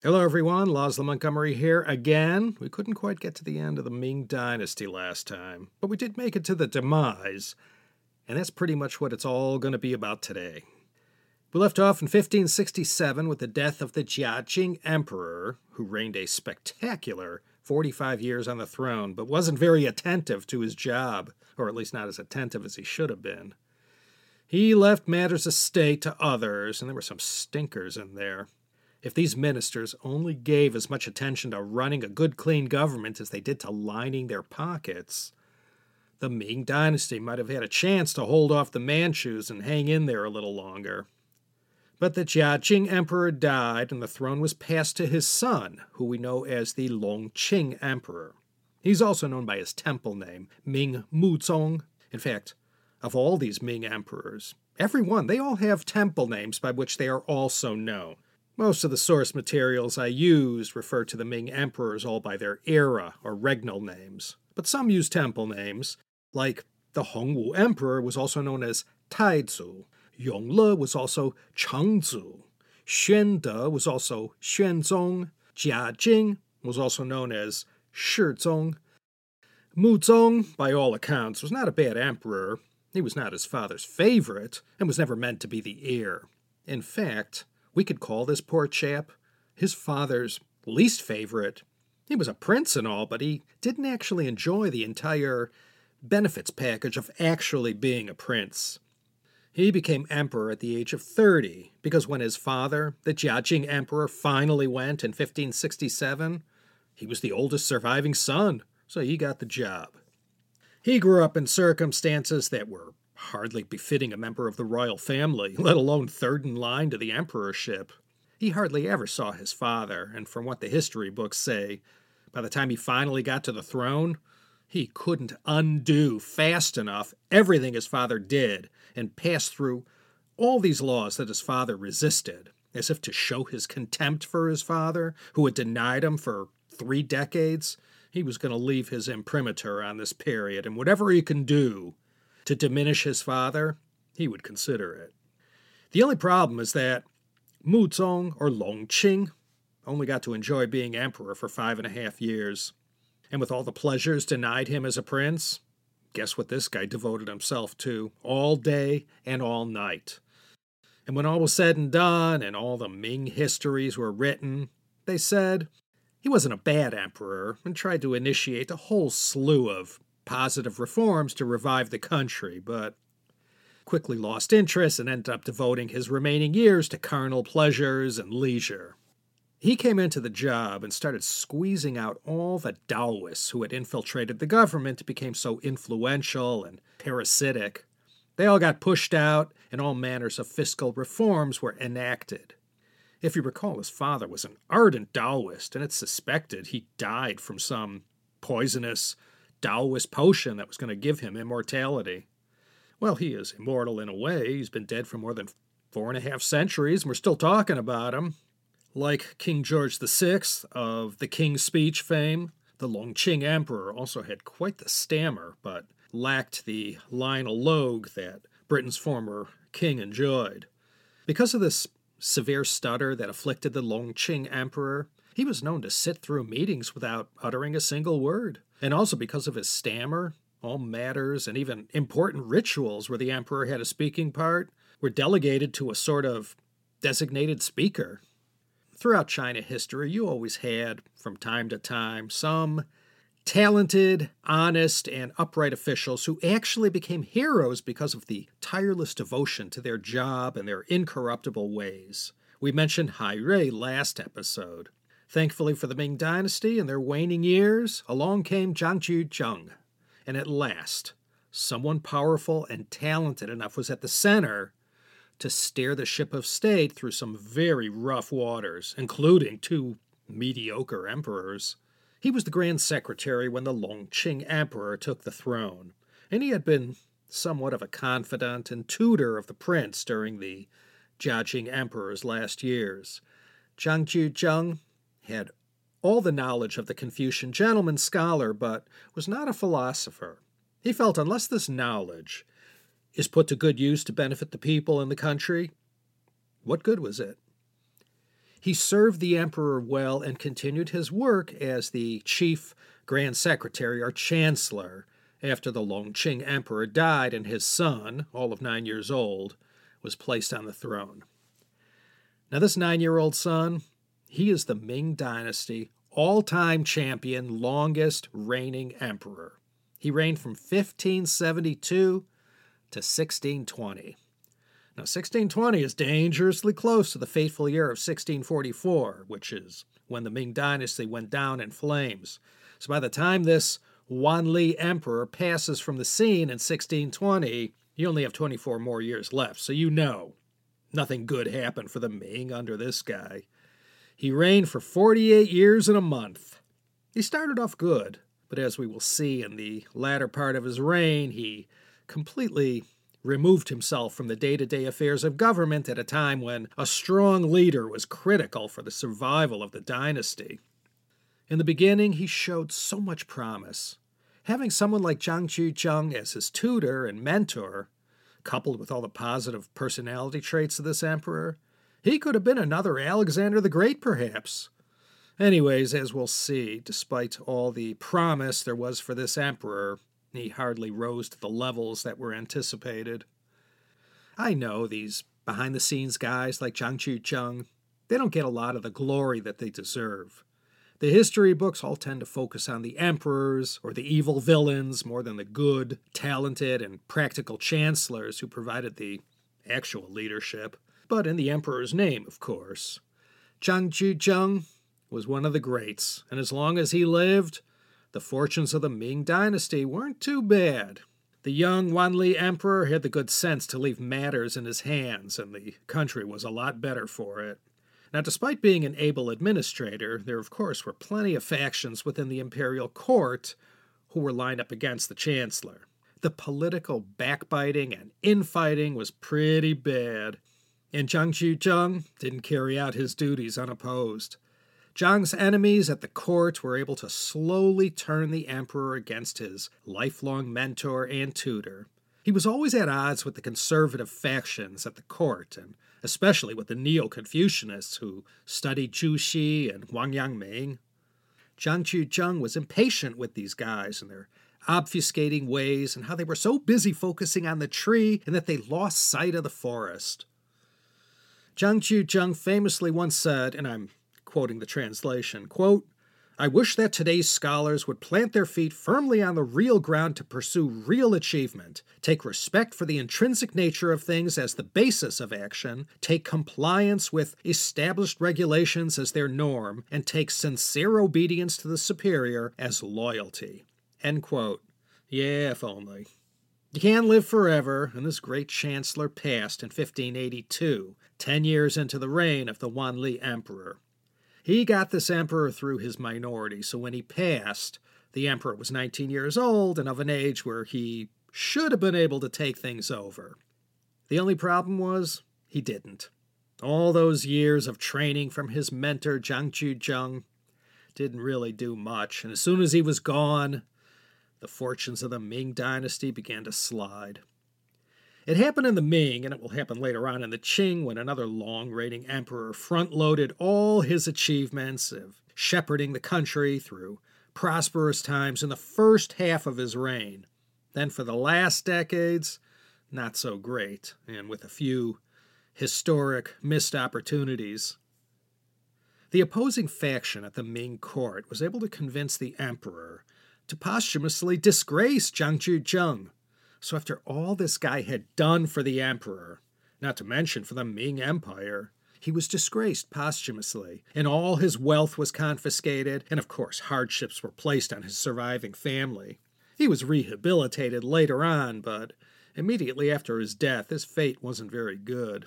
Hello, everyone. Laszlo Montgomery here again. We couldn't quite get to the end of the Ming Dynasty last time, but we did make it to the demise, and that's pretty much what it's all going to be about today. We left off in 1567 with the death of the Jiajing Emperor, who reigned a spectacular 45 years on the throne, but wasn't very attentive to his job, or at least not as attentive as he should have been. He left matters of state to others, and there were some stinkers in there. If these ministers only gave as much attention to running a good, clean government as they did to lining their pockets, the Ming Dynasty might have had a chance to hold off the Manchus and hang in there a little longer. But the Jiajing Emperor died, and the throne was passed to his son, who we know as the Longqing Emperor. He's also known by his temple name, Ming Muzong. In fact, of all these Ming emperors, every one, they all have temple names by which they are also known. Most of the source materials I use refer to the Ming emperors all by their era or regnal names, but some use temple names, like the Hongwu emperor was also known as Taizu, Yongle was also Chengzu, Xuande was also Xuanzong, Jiajing was also known as Shizong. Muzong, by all accounts, was not a bad emperor. He was not his father's favorite and was never meant to be the heir. In fact, we could call this poor chap his father's least favorite. He was a prince and all, but he didn't actually enjoy the entire benefits package of actually being a prince. He became emperor at the age of 30 because when his father, the Jiajing emperor, finally went in 1567, he was the oldest surviving son, so he got the job. He grew up in circumstances that were hardly befitting a member of the royal family, let alone third in line to the emperorship. He hardly ever saw his father, and from what the history books say, by the time he finally got to the throne, he couldn't undo fast enough everything his father did and pass through all these laws that his father resisted, as if to show his contempt for his father, who had denied him for three decades. He was going to leave his imprimatur on this period, and whatever he can do to diminish his father, he would consider it. The only problem is that Muzong or Longqing only got to enjoy being emperor for five and a half years. And with all the pleasures denied him as a prince, guess what this guy devoted himself to all day and all night. And when all was said and done and all the Ming histories were written, they said he wasn't a bad emperor and tried to initiate a whole slew of positive reforms to revive the country, but quickly lost interest and ended up devoting his remaining years to carnal pleasures and leisure. He came into the job and started squeezing out all the Taoists who had infiltrated the government became so influential and parasitic. They all got pushed out, and all manners of fiscal reforms were enacted. If you recall, his father was an ardent Taoist, and it's suspected he died from some poisonous Taoist potion that was going to give him immortality. Well, he is immortal in a way. He's been dead for more than four and a half centuries, and we're still talking about him. Like King George VI of the King's Speech fame, the Longqing Emperor also had quite the stammer, but lacked the Lionel Logue that Britain's former king enjoyed. Because of this severe stutter that afflicted the Longqing Emperor, he was known to sit through meetings without uttering a single word. And also because of his stammer, all matters and even important rituals where the emperor had a speaking part were delegated to a sort of designated speaker. Throughout China history, you always had, from time to time, some talented, honest, and upright officials who actually became heroes because of the tireless devotion to their job and their incorruptible ways. We mentioned Hai Rui last episode. Thankfully for the Ming Dynasty and their waning years, along came Zhang Juzheng. And at last, someone powerful and talented enough was at the center to steer the ship of state through some very rough waters, including two mediocre emperors. He was the Grand Secretary when the Longqing Emperor took the throne, and he had been somewhat of a confidant and tutor of the prince during the Jiajing Emperor's last years. Zhang Juzheng had all the knowledge of the Confucian gentleman scholar, but was not a philosopher. He felt unless this knowledge is put to good use to benefit the people and the country, what good was it? He served the emperor well and continued his work as the chief grand secretary or chancellor after the Longqing emperor died and his son, all of nine years old, was placed on the throne. Now, this nine year old son, he is the Ming Dynasty all time champion, longest reigning emperor. He reigned from 1572 to 1620. Now, 1620 is dangerously close to the fateful year of 1644, which is when the Ming Dynasty went down in flames. So by the time this Wanli Emperor passes from the scene in 1620, you only have 24 more years left, so you know nothing good happened for the Ming under this guy. He reigned for 48 years and a month. He started off good, but as we will see in the latter part of his reign, he completely removed himself from the day to day affairs of government at a time when a strong leader was critical for the survival of the dynasty. In the beginning, he showed so much promise. Having someone like Zhang Juzheng as his tutor and mentor, coupled with all the positive personality traits of this emperor, he could have been another Alexander the Great, perhaps. Anyways, as we'll see, despite all the promise there was for this emperor, he hardly rose to the levels that were anticipated. I know these behind the scenes guys like Zhang Juzheng, they don't get a lot of the glory that they deserve. The history books all tend to focus on the emperors or the evil villains more than the good, talented, and practical chancellors who provided the actual leadership. But in the emperor's name, of course. Zhang Juzheng was one of the greats, and as long as he lived, the fortunes of the Ming dynasty weren't too bad. The young Wanli emperor had the good sense to leave matters in his hands, and the country was a lot better for it. Now, despite being an able administrator, there of course were plenty of factions within the imperial court who were lined up against the chancellor. The political backbiting and infighting was pretty bad, and Zhang Juzheng didn't carry out his duties unopposed. Zhang's enemies at the court were able to slowly turn the emperor against his lifelong mentor and tutor. He was always at odds with the conservative factions at the court, and especially with the Neo Confucianists who studied Zhu Xi and Wang Yangming. Zhang Juzheng was impatient with these guys and their obfuscating ways and how they were so busy focusing on the tree and that they lost sight of the forest. Zhang Juzheng famously once said, and I'm quoting the translation, quote, I wish that today's scholars would plant their feet firmly on the real ground to pursue real achievement, take respect for the intrinsic nature of things as the basis of action, take compliance with established regulations as their norm, and take sincere obedience to the superior as loyalty. End quote. Yeah, if only. You can live forever, and this great chancellor passed in 1582, ten years into the reign of the Wanli Emperor. He got this emperor through his minority, so when he passed, the emperor was 19 years old and of an age where he should have been able to take things over. The only problem was he didn't. All those years of training from his mentor Zhang Juzheng didn't really do much, and as soon as he was gone, the fortunes of the Ming dynasty began to slide. It happened in the Ming, and it will happen later on in the Qing when another long reigning emperor front loaded all his achievements of shepherding the country through prosperous times in the first half of his reign. Then for the last decades, not so great, and with a few historic missed opportunities. The opposing faction at the Ming court was able to convince the emperor to posthumously disgrace Zhang Juzheng so, after all this guy had done for the emperor, not to mention for the Ming Empire, he was disgraced posthumously, and all his wealth was confiscated, and of course, hardships were placed on his surviving family. He was rehabilitated later on, but immediately after his death, his fate wasn't very good.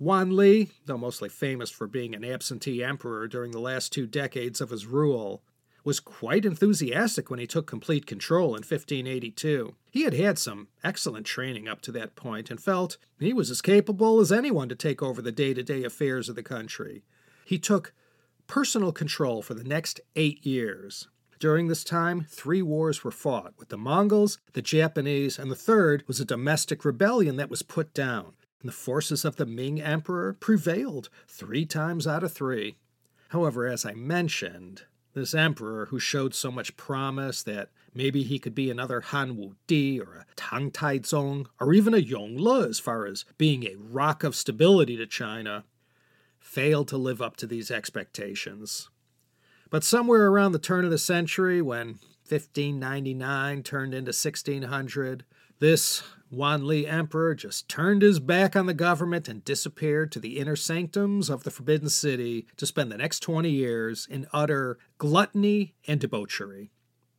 Wanli, though mostly famous for being an absentee emperor during the last two decades of his rule, was quite enthusiastic when he took complete control in 1582. He had had some excellent training up to that point and felt he was as capable as anyone to take over the day to day affairs of the country. He took personal control for the next eight years. During this time, three wars were fought with the Mongols, the Japanese, and the third was a domestic rebellion that was put down. and the forces of the Ming Emperor prevailed three times out of three. However, as I mentioned, this emperor who showed so much promise that maybe he could be another Han Wu Di or a Tang Taizong or even a Yongle as far as being a rock of stability to China, failed to live up to these expectations. But somewhere around the turn of the century, when 1599 turned into 1600, this Wanli emperor just turned his back on the government and disappeared to the inner sanctums of the Forbidden City to spend the next 20 years in utter gluttony and debauchery.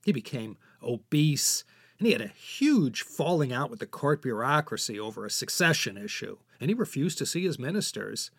He became obese, and he had a huge falling out with the court bureaucracy over a succession issue, and he refused to see his ministers.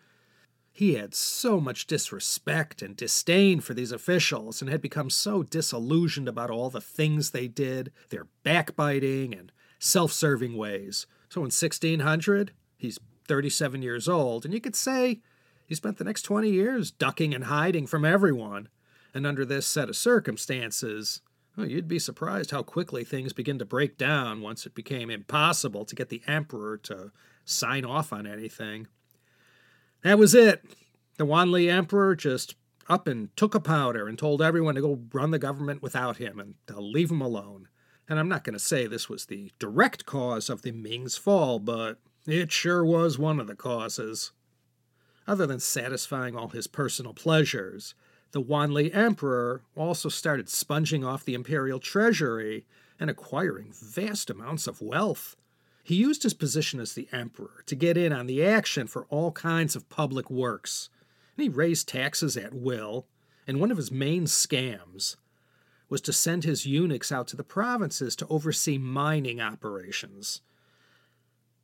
He had so much disrespect and disdain for these officials and had become so disillusioned about all the things they did, their backbiting and self serving ways. So in 1600, he's 37 years old, and you could say he spent the next 20 years ducking and hiding from everyone. And under this set of circumstances, well, you'd be surprised how quickly things begin to break down once it became impossible to get the emperor to sign off on anything. That was it. The Wanli emperor just up and took a powder and told everyone to go run the government without him and to leave him alone. And I'm not going to say this was the direct cause of the Ming's fall, but it sure was one of the causes. Other than satisfying all his personal pleasures, the Wanli emperor also started sponging off the imperial treasury and acquiring vast amounts of wealth. He used his position as the emperor to get in on the action for all kinds of public works. And he raised taxes at will, and one of his main scams was to send his eunuchs out to the provinces to oversee mining operations.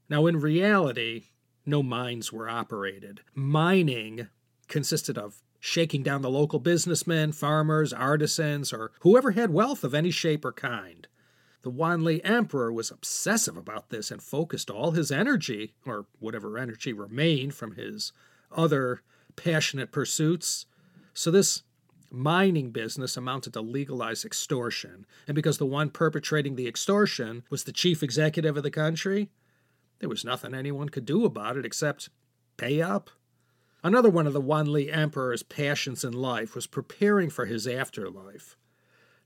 Now, in reality, no mines were operated. Mining consisted of shaking down the local businessmen, farmers, artisans, or whoever had wealth of any shape or kind. The Wanli Emperor was obsessive about this and focused all his energy, or whatever energy remained from his other passionate pursuits. So this mining business amounted to legalized extortion, and because the one perpetrating the extortion was the chief executive of the country, there was nothing anyone could do about it except pay up. Another one of the Wanli Emperor's passions in life was preparing for his afterlife.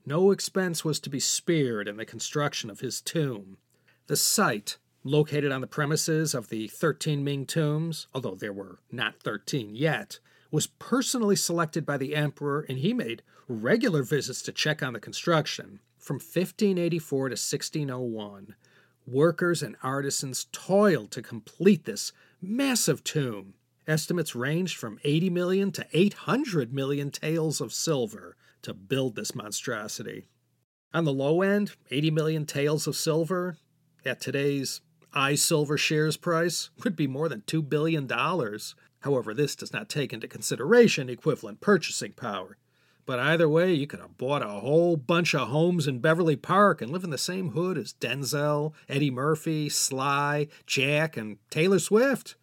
No expense was to be spared in the construction of his tomb. The site, located on the premises of the 13 Ming tombs, although there were not 13 yet, was personally selected by the emperor and he made regular visits to check on the construction. From 1584 to 1601, workers and artisans toiled to complete this massive tomb. Estimates ranged from 80 million to 800 million taels of silver, to build this monstrosity. On the low end, 80 million taels of silver at today's iSilver shares price would be more than $2 billion. However, this does not take into consideration equivalent purchasing power. But either way, you could have bought a whole bunch of homes in Beverly Park and live in the same hood as Denzel, Eddie Murphy, Sly, Jack, and Taylor Swift.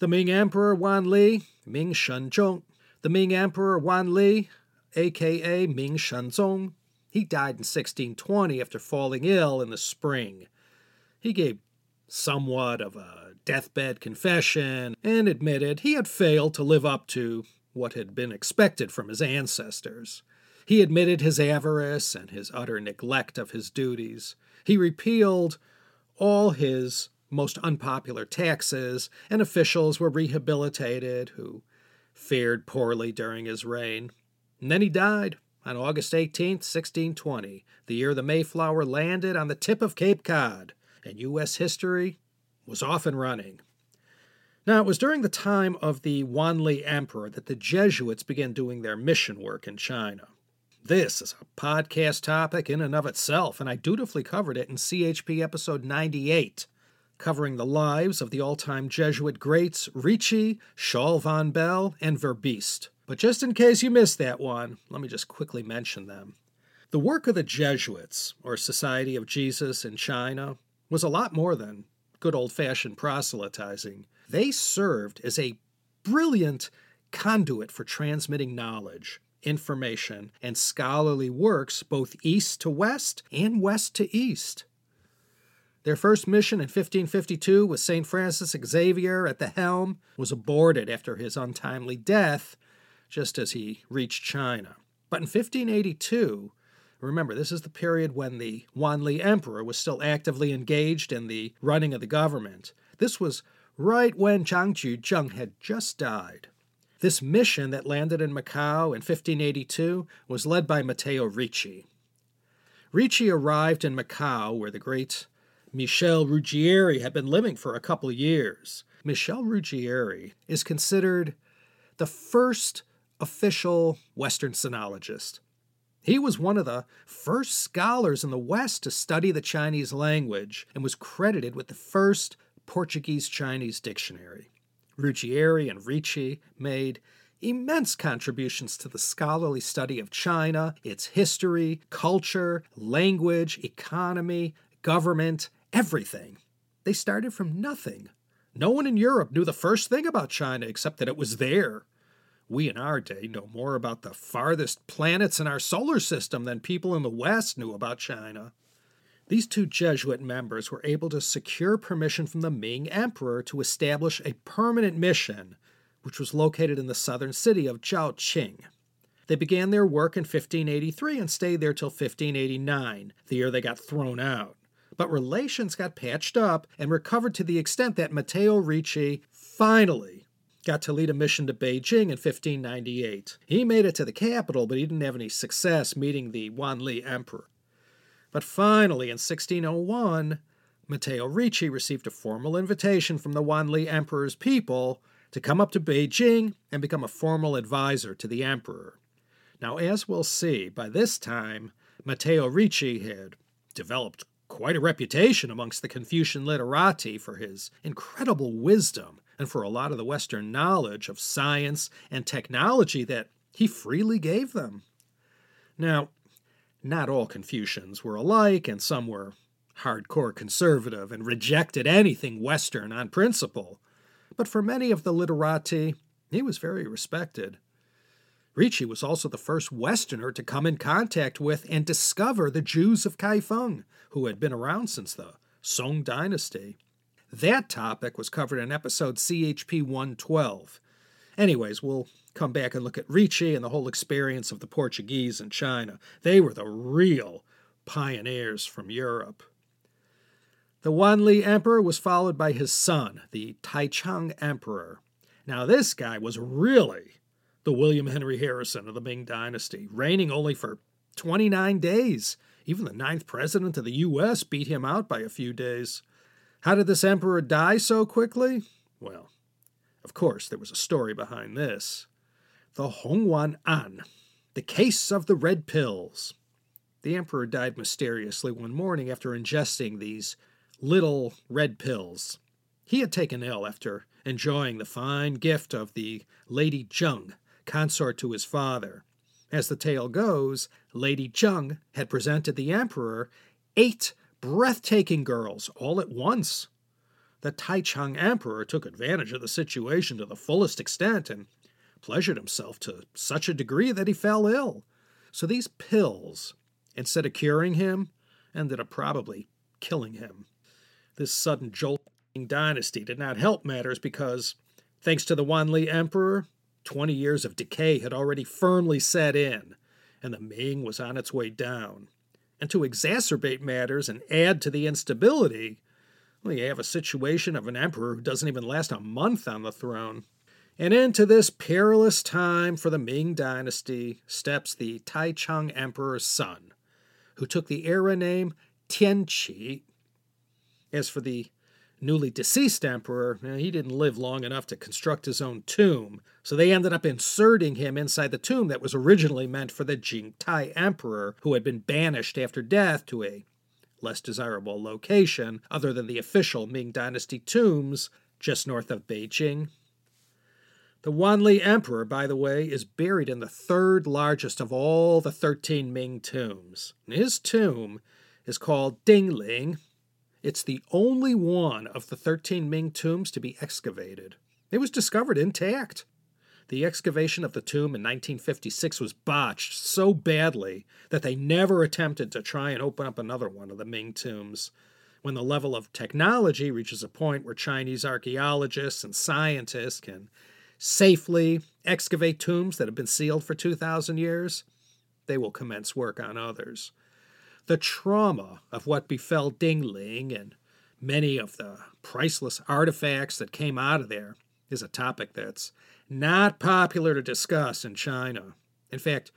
The Ming Emperor Wanli, Ming Shenzhong, the Ming Emperor Wanli aka Ming Shenzong. He died in 1620 after falling ill in the spring. He gave somewhat of a deathbed confession and admitted he had failed to live up to what had been expected from his ancestors. He admitted his avarice and his utter neglect of his duties. He repealed all his most unpopular taxes, and officials were rehabilitated who fared poorly during his reign. And then he died on August 18, 1620, the year the Mayflower landed on the tip of Cape Cod, and U.S. history was off and running. Now, it was during the time of the Wanli Emperor that the Jesuits began doing their mission work in China. This is a podcast topic in and of itself, and I dutifully covered it in CHP episode 98, covering the lives of the all time Jesuit greats Ricci, Schall von Bell, and Verbiest. But just in case you missed that one, let me just quickly mention them. The work of the Jesuits, or Society of Jesus in China, was a lot more than good old fashioned proselytizing. They served as a brilliant conduit for transmitting knowledge, information, and scholarly works both east to west and west to east. Their first mission in 1552, with St. Francis Xavier at the helm, was aborted after his untimely death, just as he reached China. But in 1582, remember, this is the period when the Wanli Emperor was still actively engaged in the running of the government. This was right when Zhang Juzheng had just died. This mission that landed in Macau in 1582 was led by Matteo Ricci. Ricci arrived in Macau, where the great Michel Ruggieri had been living for a couple years. Michel Ruggieri is considered the first official Western sinologist. He was one of the first scholars in the West to study the Chinese language and was credited with the first Portuguese Chinese dictionary. Ruggieri and Ricci made immense contributions to the scholarly study of China, its history, culture, language, economy, government, everything. They started from nothing. No one in Europe knew the first thing about China except that it was there. We in our day know more about the farthest planets in our solar system than people in the West knew about China. These two Jesuit members were able to secure permission from the Ming Emperor to establish a permanent mission, which was located in the southern city of Zhaoqing. They began their work in 1583 and stayed there till 1589, the year they got thrown out. But relations got patched up and recovered to the extent that Matteo Ricci finally got to lead a mission to Beijing in 1598. He made it to the capital, but he didn't have any success meeting the Wanli Emperor. But finally, in 1601, Matteo Ricci received a formal invitation from the Wanli Emperor's people to come up to Beijing and become a formal advisor to the emperor. Now, as we'll see, by this time, Matteo Ricci had developed quite a reputation amongst the Confucian literati for his incredible wisdom and for a lot of the Western knowledge of science and technology that he freely gave them. Now, not all Confucians were alike, and some were hardcore conservative and rejected anything Western on principle. But for many of the literati, he was very respected. Ricci was also the first Westerner to come in contact with and discover the Jews of Kaifeng, who had been around since the Song Dynasty. That topic was covered in episode CHP 112. Anyways, we'll come back and look at Ricci and the whole experience of the Portuguese in China. They were the real pioneers from Europe. The Wanli Emperor was followed by his son, the Taichang Emperor. Now, this guy was really the William Henry Harrison of the Ming Dynasty, reigning only for 29 days. Even the ninth president of the U.S. beat him out by a few days. How did this emperor die so quickly? Well, of course, there was a story behind this. The Hongwan An, the case of the red pills. The emperor died mysteriously one morning after ingesting these little red pills. He had taken ill after enjoying the fine gift of the Lady Zheng, consort to his father. As the tale goes, Lady Zheng had presented the emperor eight breathtaking girls all at once. The Taichang emperor took advantage of the situation to the fullest extent and pleasured himself to such a degree that he fell ill. So these pills, instead of curing him, ended up probably killing him. This sudden jolting dynasty did not help matters because, thanks to the Wanli emperor, 20 years of decay had already firmly set in, and the Ming was on its way down. And to exacerbate matters and add to the instability, well, you have a situation of an emperor who doesn't even last a month on the throne. And into this perilous time for the Ming dynasty steps the Taichang emperor's son, who took the era name Tianqi. As for the newly deceased emperor, eh, he didn't live long enough to construct his own tomb, so they ended up inserting him inside the tomb that was originally meant for the Jingtai emperor, who had been banished after death to a less desirable location other than the official Ming Dynasty tombs just north of Beijing. The Wanli Emperor, by the way, is buried in the third largest of all the 13 Ming tombs. His tomb is called Dingling, it's the only one of the 13 Ming tombs to be excavated. It was discovered intact. The excavation of the tomb in 1956 was botched so badly that they never attempted to try and open up another one of the Ming tombs. when the level of technology reaches a point where Chinese archaeologists and scientists can safely excavate tombs that have been sealed for 2,000 years, they will commence work on others. The trauma of what befell Dingling and many of the priceless artifacts that came out of there is a topic that's not popular to discuss in China. In fact,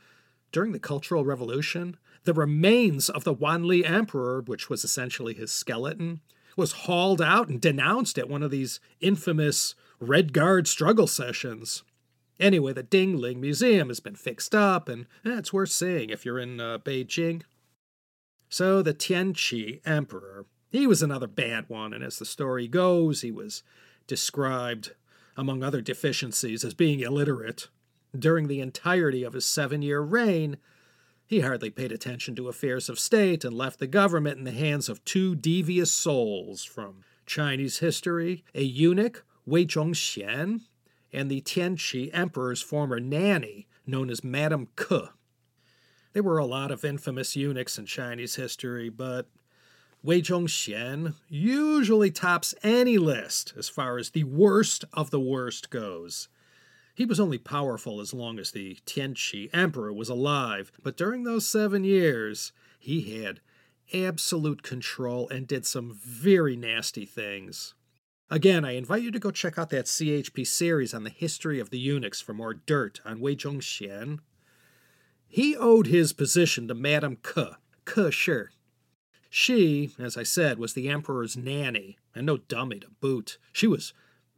during the Cultural Revolution, the remains of the Wanli Emperor, which was essentially his skeleton, was hauled out and denounced at one of these infamous Red Guard struggle sessions. Anyway, the Dingling Museum has been fixed up, and eh, it's worth seeing if you're in uh, Beijing. So, the Tianqi Emperor, he was another bad one, and as the story goes, he was described, among other deficiencies, as being illiterate. During the entirety of his seven year reign, he hardly paid attention to affairs of state and left the government in the hands of two devious souls from Chinese history a eunuch, Wei Zhongxian, and the Tianqi emperor's former nanny, known as Madame Ke. There were a lot of infamous eunuchs in Chinese history, but Wei Zhongxian usually tops any list as far as the worst of the worst goes. He was only powerful as long as the Tianqi emperor was alive, but during those seven years, he had absolute control and did some very nasty things. Again, I invite you to go check out that CHP series on the history of the eunuchs for more dirt on Wei Zhongxian. He owed his position to Madame Ke, Ke Shi. She, as I said, was the emperor's nanny, and no dummy to boot. She was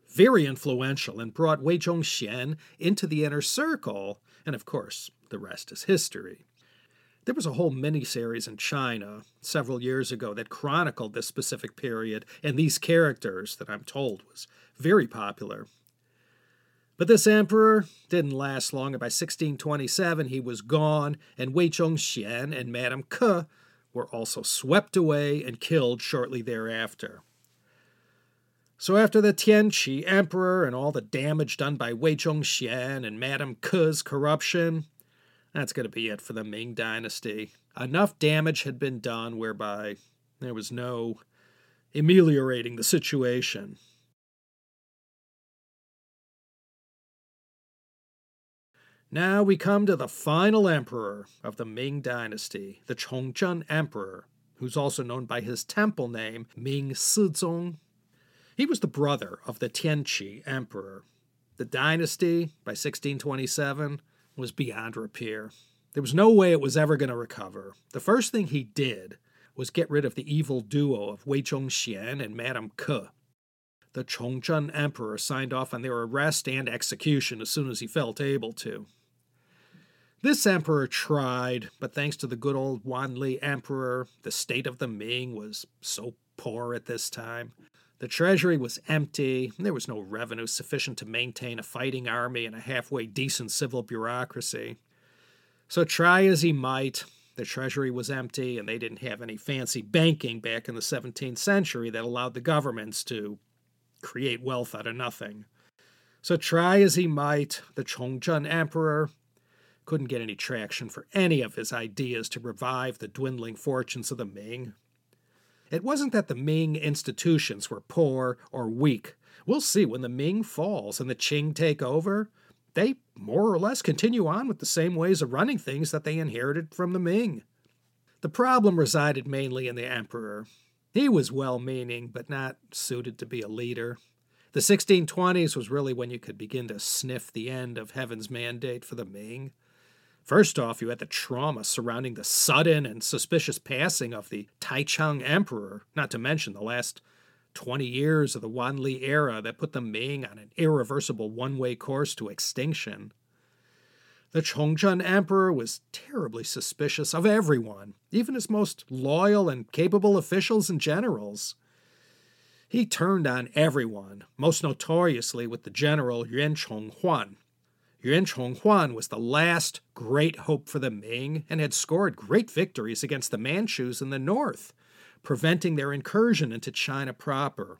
very influential and brought Wei Zhongxian into the inner circle, and of course, the rest is history. There was a whole miniseries in China several years ago that chronicled this specific period and these characters that I'm told was very popular. But this emperor didn't last long, and by 1627 he was gone, and Wei Zhongxian and Madame Ke were also swept away and killed shortly thereafter. So after the Tianqi emperor and all the damage done by Wei Zhongxian and Madame Ke's corruption, that's going to be it for the Ming Dynasty. Enough damage had been done whereby there was no ameliorating the situation. Now we come to the final emperor of the Ming Dynasty, the Chongzhen Emperor, who's also known by his temple name, Ming Sizong he was the brother of the Tianqi emperor. The dynasty, by 1627, was beyond repair. There was no way it was ever going to recover. The first thing he did was get rid of the evil duo of Wei Zhongxian and Madame Ke. The Chongzhen emperor signed off on their arrest and execution as soon as he felt able to. This emperor tried, but thanks to the good old Wanli emperor, the state of the Ming was so poor at this time the treasury was empty, there was no revenue sufficient to maintain a fighting army and a halfway decent civil bureaucracy. So, try as he might, the treasury was empty, and they didn't have any fancy banking back in the 17th century that allowed the governments to create wealth out of nothing. So, try as he might, the Chongzhen emperor couldn't get any traction for any of his ideas to revive the dwindling fortunes of the Ming. It wasn't that the Ming institutions were poor or weak. We'll see when the Ming falls and the Qing take over. They more or less continue on with the same ways of running things that they inherited from the Ming. The problem resided mainly in the emperor. He was well meaning, but not suited to be a leader. The 1620s was really when you could begin to sniff the end of heaven's mandate for the Ming. First off, you had the trauma surrounding the sudden and suspicious passing of the Taichang Emperor, not to mention the last 20 years of the Wanli era that put the Ming on an irreversible one way course to extinction. The Chongzhen Emperor was terribly suspicious of everyone, even his most loyal and capable officials and generals. He turned on everyone, most notoriously with the general Yuan Chonghuan, Yuan Chonghuan was the last great hope for the Ming and had scored great victories against the Manchus in the north, preventing their incursion into China proper.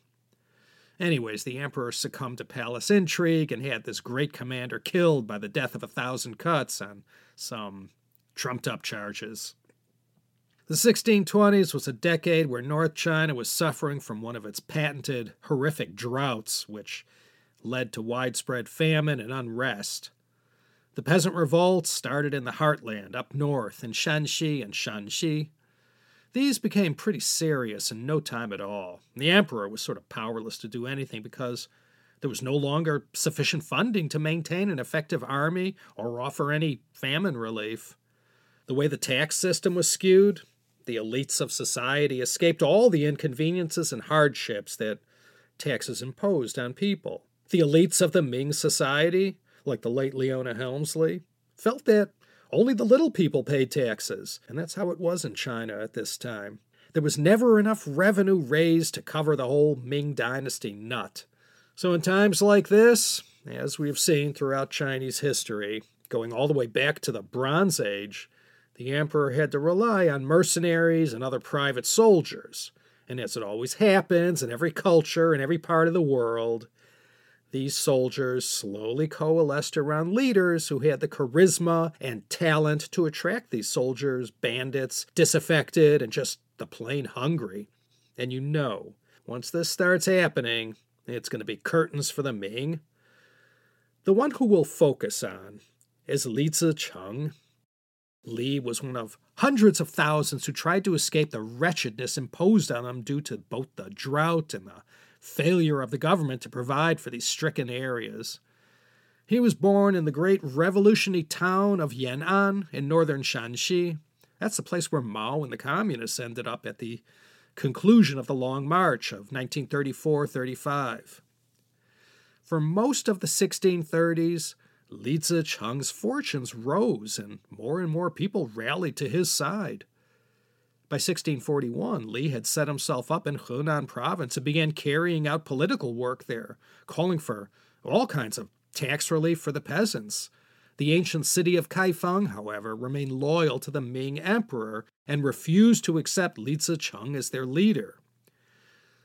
Anyways, the emperor succumbed to palace intrigue and had this great commander killed by the death of a thousand cuts on some trumped up charges. The 1620s was a decade where North China was suffering from one of its patented horrific droughts, which led to widespread famine and unrest. The peasant revolts started in the heartland up north in Shanxi and Shanxi. These became pretty serious in no time at all. The emperor was sort of powerless to do anything because there was no longer sufficient funding to maintain an effective army or offer any famine relief. The way the tax system was skewed, the elites of society escaped all the inconveniences and hardships that taxes imposed on people. The elites of the Ming society, like the late Leona Helmsley, felt that only the little people paid taxes, and that's how it was in China at this time. There was never enough revenue raised to cover the whole Ming dynasty nut. So, in times like this, as we've seen throughout Chinese history, going all the way back to the Bronze Age, the emperor had to rely on mercenaries and other private soldiers. And as it always happens in every culture in every part of the world, these soldiers slowly coalesced around leaders who had the charisma and talent to attract these soldiers, bandits, disaffected, and just the plain hungry. And you know, once this starts happening, it's going to be curtains for the Ming. The one who we'll focus on is Li Zicheng, Li was one of hundreds of thousands who tried to escape the wretchedness imposed on them due to both the drought and the failure of the government to provide for these stricken areas. He was born in the great revolutionary town of Yan'an in northern Shanxi. That's the place where Mao and the communists ended up at the conclusion of the Long March of 1934 35. For most of the 1630s, Li Zicheng's fortunes rose, and more and more people rallied to his side. By 1641, Li had set himself up in Hunan province and began carrying out political work there, calling for all kinds of tax relief for the peasants. The ancient city of Kaifeng, however, remained loyal to the Ming emperor and refused to accept Li Zicheng as their leader.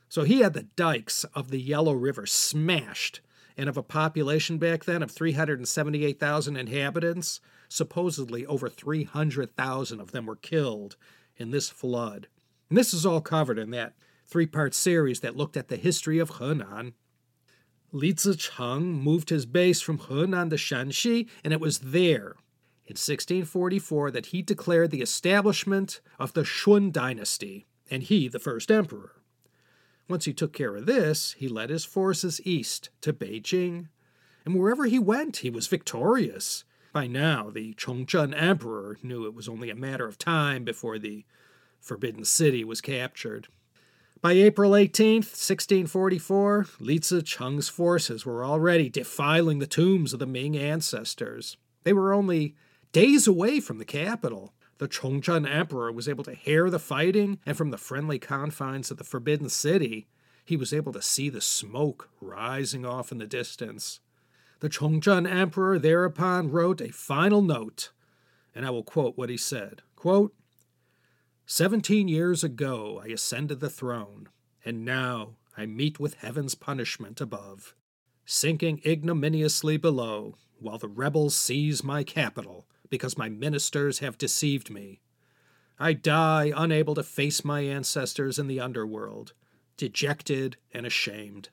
So he had the dikes of the Yellow River smashed and of a population back then of 378,000 inhabitants, supposedly over 300,000 of them were killed in this flood. And this is all covered in that three part series that looked at the history of Henan. Li Zicheng moved his base from Henan to Shanxi, and it was there, in 1644, that he declared the establishment of the Shun dynasty, and he the first emperor. Once he took care of this, he led his forces east to Beijing, and wherever he went, he was victorious. By now, the Chongzhen emperor knew it was only a matter of time before the Forbidden City was captured. By April 18, 1644, Li Zicheng's forces were already defiling the tombs of the Ming ancestors. They were only days away from the capital, the Chongzhen emperor was able to hear the fighting, and from the friendly confines of the Forbidden City, he was able to see the smoke rising off in the distance. The Chongzhen emperor thereupon wrote a final note, and I will quote what he said quote, Seventeen years ago I ascended the throne, and now I meet with heaven's punishment above, sinking ignominiously below, while the rebels seize my capital because my ministers have deceived me. I die unable to face my ancestors in the underworld, dejected and ashamed.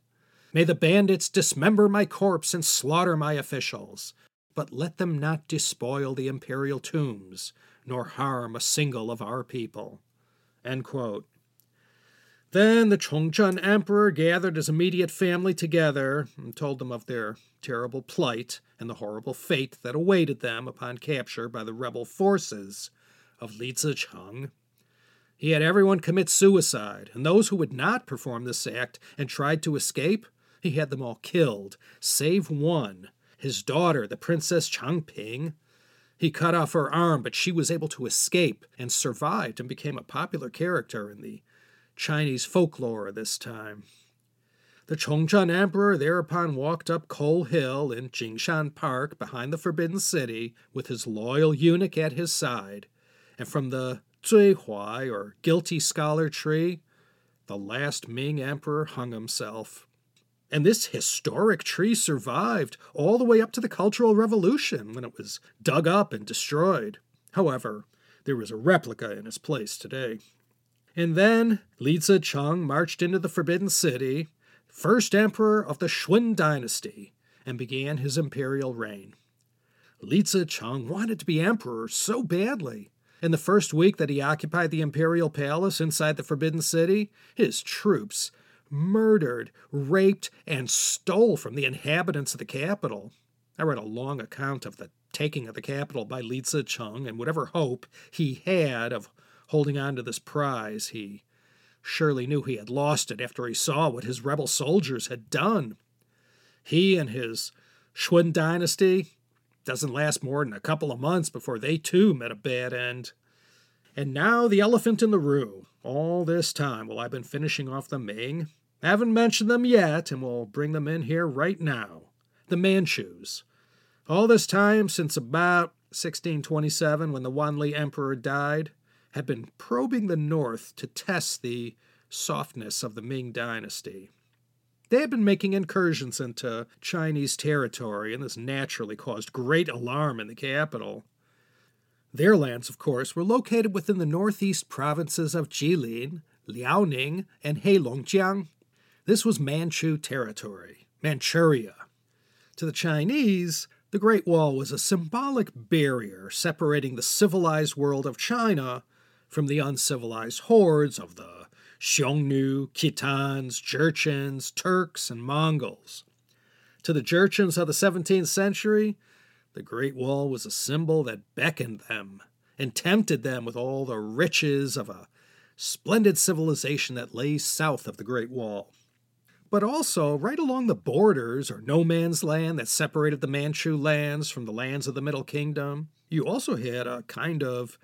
May the bandits dismember my corpse and slaughter my officials, but let them not despoil the imperial tombs, nor harm a single of our people. Then the Chongzhen emperor gathered his immediate family together and told them of their terrible plight and the horrible fate that awaited them upon capture by the rebel forces of Li Zicheng. He had everyone commit suicide, and those who would not perform this act and tried to escape, he had them all killed, save one, his daughter, the Princess Changping. He cut off her arm, but she was able to escape and survived and became a popular character in the Chinese folklore this time. The Chongzhen Emperor thereupon walked up Coal Hill in Jingshan Park behind the Forbidden City with his loyal eunuch at his side, and from the Zui Huai, or guilty scholar tree, the last Ming emperor hung himself. And this historic tree survived all the way up to the Cultural Revolution when it was dug up and destroyed. However, there is a replica in its place today. And then Li Zicheng marched into the Forbidden City, first emperor of the Shun dynasty, and began his imperial reign. Li Zicheng wanted to be emperor so badly. In the first week that he occupied the imperial palace inside the Forbidden City, his troops murdered, raped, and stole from the inhabitants of the capital. I read a long account of the taking of the capital by Li Zicheng and whatever hope he had of holding on to this prize, he surely knew he had lost it after he saw what his rebel soldiers had done. He and his Shun dynasty doesn't last more than a couple of months before they too met a bad end. And now the elephant in the room. All this time while I've been finishing off the Ming, I haven't mentioned them yet, and we'll bring them in here right now. The Manchus. All this time since about 1627, when the Wanli Emperor died, had been probing the north to test the softness of the Ming dynasty. They had been making incursions into Chinese territory, and this naturally caused great alarm in the capital. Their lands, of course, were located within the northeast provinces of Jilin, Liaoning, and Heilongjiang. This was Manchu territory, Manchuria. To the Chinese, the Great Wall was a symbolic barrier separating the civilized world of China from the uncivilized hordes of the Xiongnu, Khitans, Jurchens, Turks, and Mongols. To the Jurchens of the 17th century, the Great Wall was a symbol that beckoned them and tempted them with all the riches of a splendid civilization that lay south of the Great Wall. But also, right along the borders, or no man's land that separated the Manchu lands from the lands of the Middle Kingdom, you also had a kind of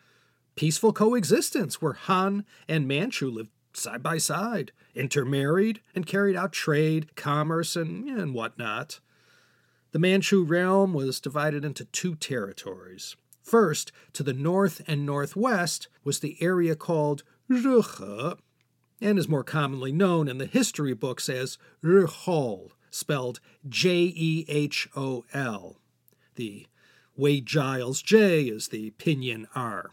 peaceful coexistence where Han and Manchu lived side by side, intermarried, and carried out trade, commerce, and, and whatnot. The Manchu realm was divided into two territories. First, to the north and northwest was the area called Rehe, and is more commonly known in the history books as Rehol, spelled J E H O L. The Wade Giles J is the Pinyin R.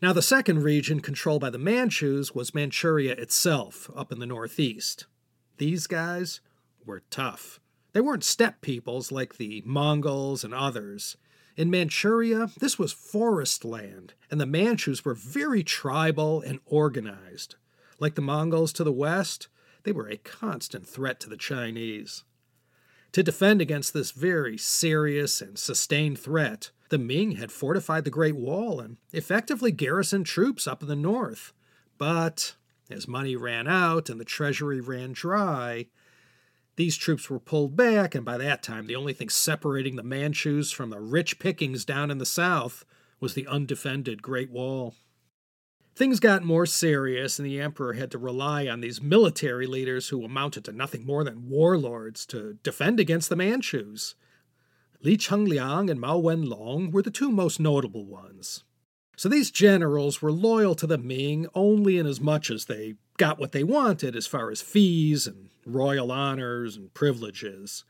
Now, the second region controlled by the Manchus was Manchuria itself, up in the northeast. These guys were tough. They weren't steppe peoples like the Mongols and others. In Manchuria, this was forest land, and the Manchus were very tribal and organized. Like the Mongols to the west, they were a constant threat to the Chinese. To defend against this very serious and sustained threat, the Ming had fortified the Great Wall and effectively garrisoned troops up in the north. But as money ran out and the treasury ran dry, these troops were pulled back, and by that time, the only thing separating the Manchus from the rich pickings down in the south was the undefended Great Wall. Things got more serious, and the emperor had to rely on these military leaders who amounted to nothing more than warlords to defend against the Manchus. Li Chengliang and Mao Wenlong were the two most notable ones. So these generals were loyal to the Ming only in as much as they got what they wanted as far as fees and royal honors and privileges.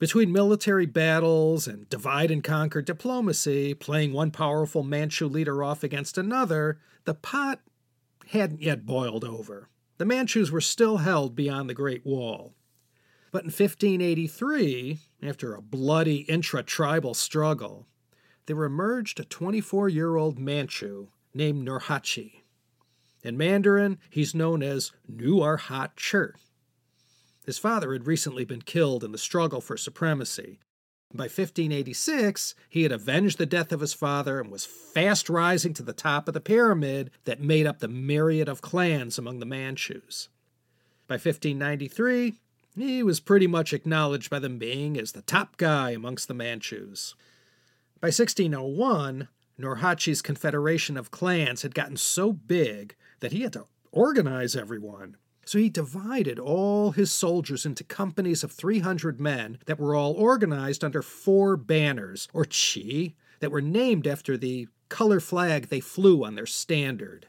Between military battles and divide and conquer diplomacy, playing one powerful Manchu leader off against another, the pot hadn't yet boiled over. The Manchus were still held beyond the Great Wall. But in 1583, after a bloody intra tribal struggle, there emerged a 24 year old Manchu named Nurhaci. In Mandarin, he's known as Nuarhat Chur. His father had recently been killed in the struggle for supremacy. By 1586, he had avenged the death of his father and was fast rising to the top of the pyramid that made up the myriad of clans among the Manchus. By 1593, he was pretty much acknowledged by the Ming as the top guy amongst the Manchus. By 1601, Nurhaci's confederation of clans had gotten so big that he had to organize everyone. So he divided all his soldiers into companies of 300 men that were all organized under four banners, or chi, that were named after the color flag they flew on their standard.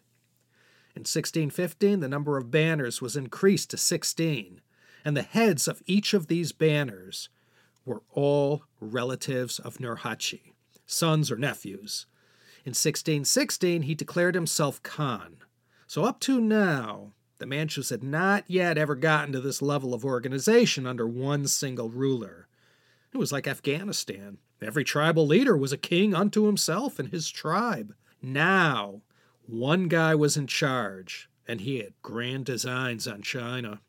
In 1615, the number of banners was increased to 16 and the heads of each of these banners were all relatives of Nurhaci, sons or nephews. In 1616, he declared himself Khan. So, up to now, the Manchus had not yet ever gotten to this level of organization under one single ruler. It was like Afghanistan. Every tribal leader was a king unto himself and his tribe. Now, one guy was in charge, and he had grand designs on China.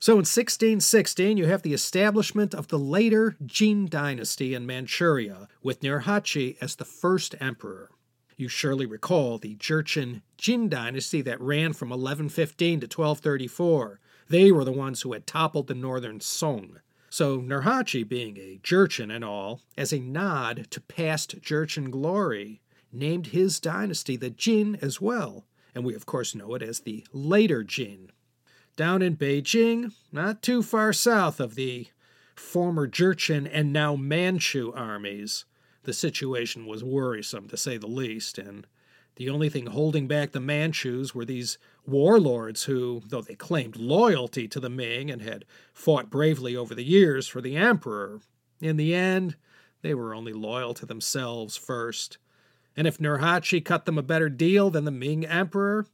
So in 1616, you have the establishment of the later Jin dynasty in Manchuria, with Nurhaci as the first emperor. You surely recall the Jurchen Jin dynasty that ran from 1115 to 1234. They were the ones who had toppled the northern Song. So Nurhaci, being a Jurchen and all, as a nod to past Jurchen glory, named his dynasty the Jin as well, and we of course know it as the later Jin. Down in Beijing, not too far south of the former Jurchen and now Manchu armies, the situation was worrisome to say the least, and the only thing holding back the Manchus were these warlords who, though they claimed loyalty to the Ming and had fought bravely over the years for the emperor, in the end, they were only loyal to themselves first. And if Nurhaci cut them a better deal than the Ming emperor,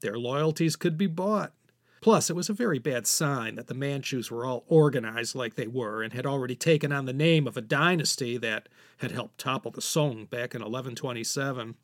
their loyalties could be bought. Plus, it was a very bad sign that the Manchus were all organized like they were and had already taken on the name of a dynasty that had helped topple the Song back in 1127.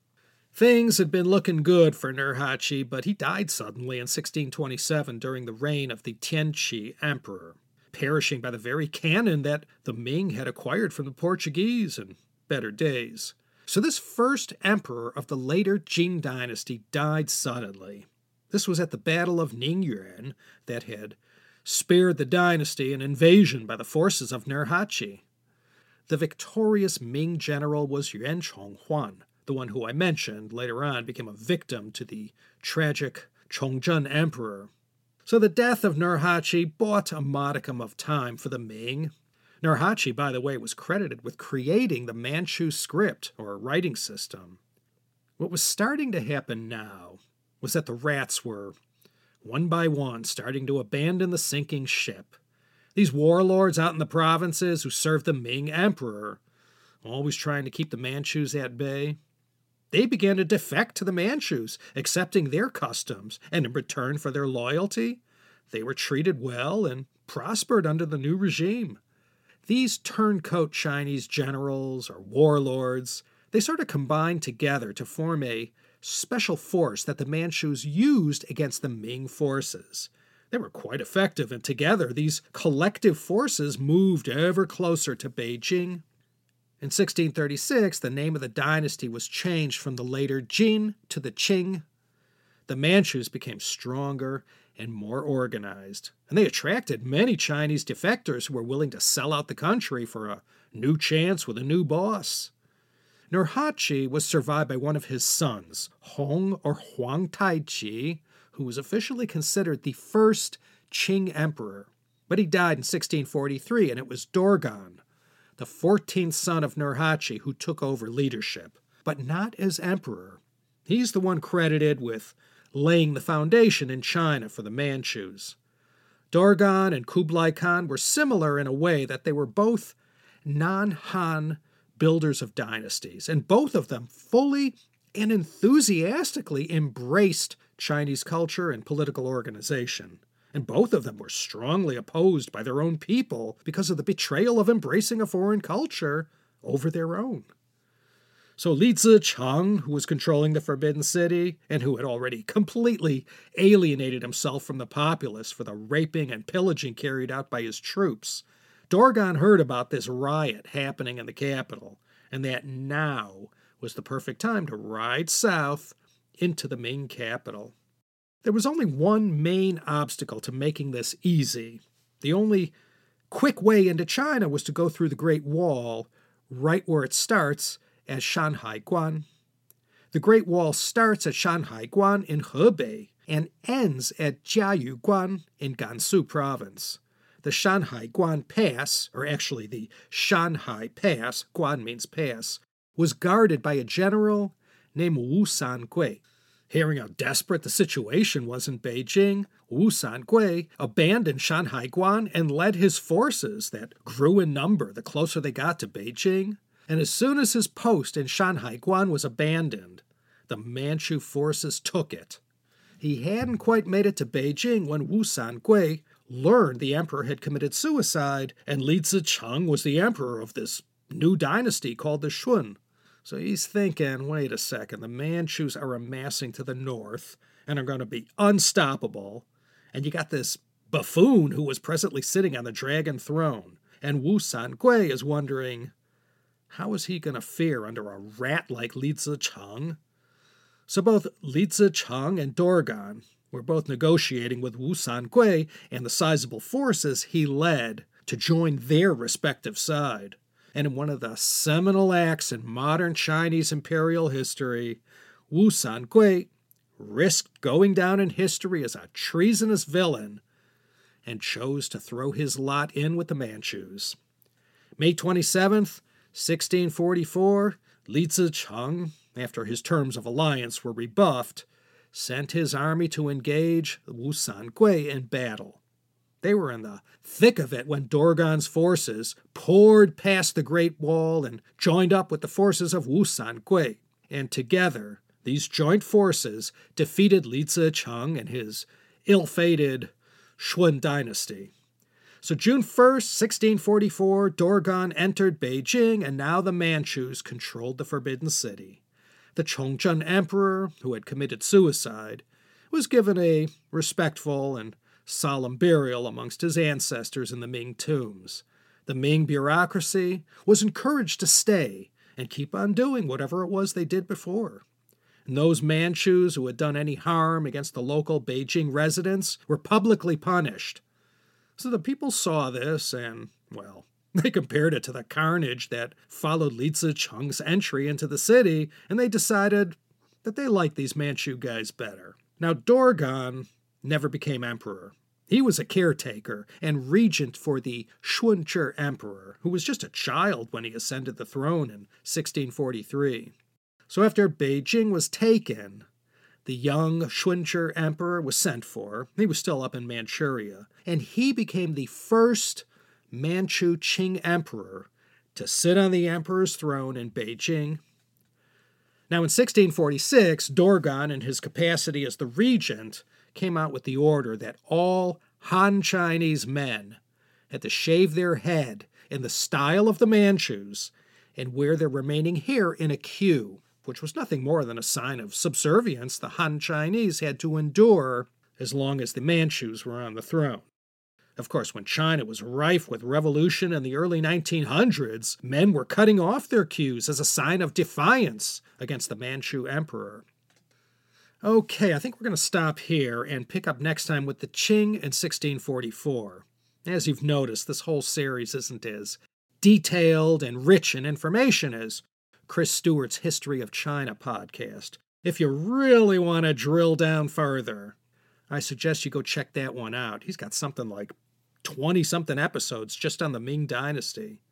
Things had been looking good for Nurhaci, but he died suddenly in 1627 during the reign of the Tianqi emperor, perishing by the very cannon that the Ming had acquired from the Portuguese in better days. So, this first emperor of the later Jin dynasty died suddenly. This was at the Battle of Ningyuan that had spared the dynasty an invasion by the forces of Nurhaci. The victorious Ming general was Yuan Chonghuan, the one who I mentioned later on became a victim to the tragic Chongzhen emperor. So the death of Nurhaci bought a modicum of time for the Ming. Nurhaci, by the way, was credited with creating the Manchu script or writing system. What was starting to happen now was that the rats were, one by one, starting to abandon the sinking ship. These warlords out in the provinces who served the Ming emperor, always trying to keep the Manchus at bay, they began to defect to the Manchus, accepting their customs, and in return for their loyalty, they were treated well and prospered under the new regime. These turncoat Chinese generals or warlords, they sort of combined together to form a special force that the Manchus used against the Ming forces. They were quite effective, and together these collective forces moved ever closer to Beijing. In 1636, the name of the dynasty was changed from the later Jin to the Qing. The Manchus became stronger and more organized, and they attracted many Chinese defectors who were willing to sell out the country for a new chance with a new boss. Nurhaci was survived by one of his sons, Hong or Huang Taichi, who was officially considered the first Qing emperor. But he died in 1643, and it was Dorgon, the 14th son of Nurhaci, who took over leadership, but not as emperor. He's the one credited with laying the foundation in China for the Manchus. Dorgon and Kublai Khan were similar in a way that they were both non Han builders of dynasties, and both of them fully and enthusiastically embraced Chinese culture and political organization and both of them were strongly opposed by their own people because of the betrayal of embracing a foreign culture over their own. So Li Zicheng, who was controlling the Forbidden City and who had already completely alienated himself from the populace for the raping and pillaging carried out by his troops, Dorgon heard about this riot happening in the capital and that now was the perfect time to ride south into the Ming capital. There was only one main obstacle to making this easy. The only quick way into China was to go through the Great Wall, right where it starts at Shanhaiguan. The Great Wall starts at Shanhaiguan in Hebei and ends at Jiayuguan in Gansu province. The Shanhai Guan Pass, or actually the Shanhai Pass, Guan means pass, was guarded by a general named Wu Sangui. Hearing how desperate the situation was in Beijing, Wu Sangui abandoned Shanhai Guan and led his forces that grew in number the closer they got to Beijing and as soon as his post in Shanhai Guan was abandoned, the Manchu forces took it. He hadn't quite made it to Beijing when Wu Sangui learned the emperor had committed suicide, and Li Zicheng was the emperor of this new dynasty called the Shun. So he's thinking, wait a second, the Manchus are amassing to the north and are going to be unstoppable. And you got this buffoon who was presently sitting on the dragon throne. And Wu San Sangui is wondering, how is he going to fare under a rat like Li Zicheng? So both Li Zicheng and Dorgon were both negotiating with Wu Sangui and the sizable forces he led to join their respective side and in one of the seminal acts in modern Chinese imperial history, Wu Sangui risked going down in history as a treasonous villain and chose to throw his lot in with the Manchus. May 27th, 1644, Li Zicheng, after his terms of alliance were rebuffed, sent his army to engage Wu Sangui in battle. They were in the thick of it when Dorgon's forces poured past the Great Wall and joined up with the forces of Wu Sangui. And together, these joint forces defeated Li Zicheng and his ill fated Shun dynasty. So, June 1st, 1644, Dorgon entered Beijing, and now the Manchus controlled the Forbidden City. The Chongzhen Emperor, who had committed suicide, was given a respectful and solemn burial amongst his ancestors in the Ming tombs. The Ming bureaucracy was encouraged to stay and keep on doing whatever it was they did before. And those Manchus who had done any harm against the local Beijing residents were publicly punished. So the people saw this and, well, they compared it to the carnage that followed Li Zicheng's entry into the city, and they decided that they liked these Manchu guys better. Now, Dorgon never became emperor. He was a caretaker and regent for the Shunzhi emperor, who was just a child when he ascended the throne in 1643. So after Beijing was taken, the young Shunzhi emperor was sent for. He was still up in Manchuria, and he became the first Manchu Qing emperor to sit on the emperor's throne in Beijing. Now, in 1646, Dorgon, in his capacity as the regent, came out with the order that all Han Chinese men had to shave their head in the style of the Manchus and wear their remaining hair in a queue, which was nothing more than a sign of subservience the Han Chinese had to endure as long as the Manchus were on the throne. Of course, when China was rife with revolution in the early 1900s, men were cutting off their queues as a sign of defiance against the Manchu emperor. Okay, I think we're going to stop here and pick up next time with the Qing in 1644. As you've noticed, this whole series isn't as detailed and rich in information as Chris Stewart's History of China podcast. If you really want to drill down further, I suggest you go check that one out. He's got something like 20 something episodes just on the Ming Dynasty.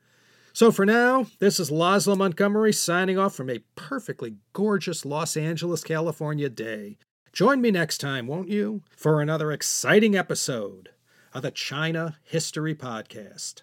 So for now, this is Laszlo Montgomery signing off from a perfectly gorgeous Los Angeles, California day. Join me next time, won't you, for another exciting episode of the China History Podcast.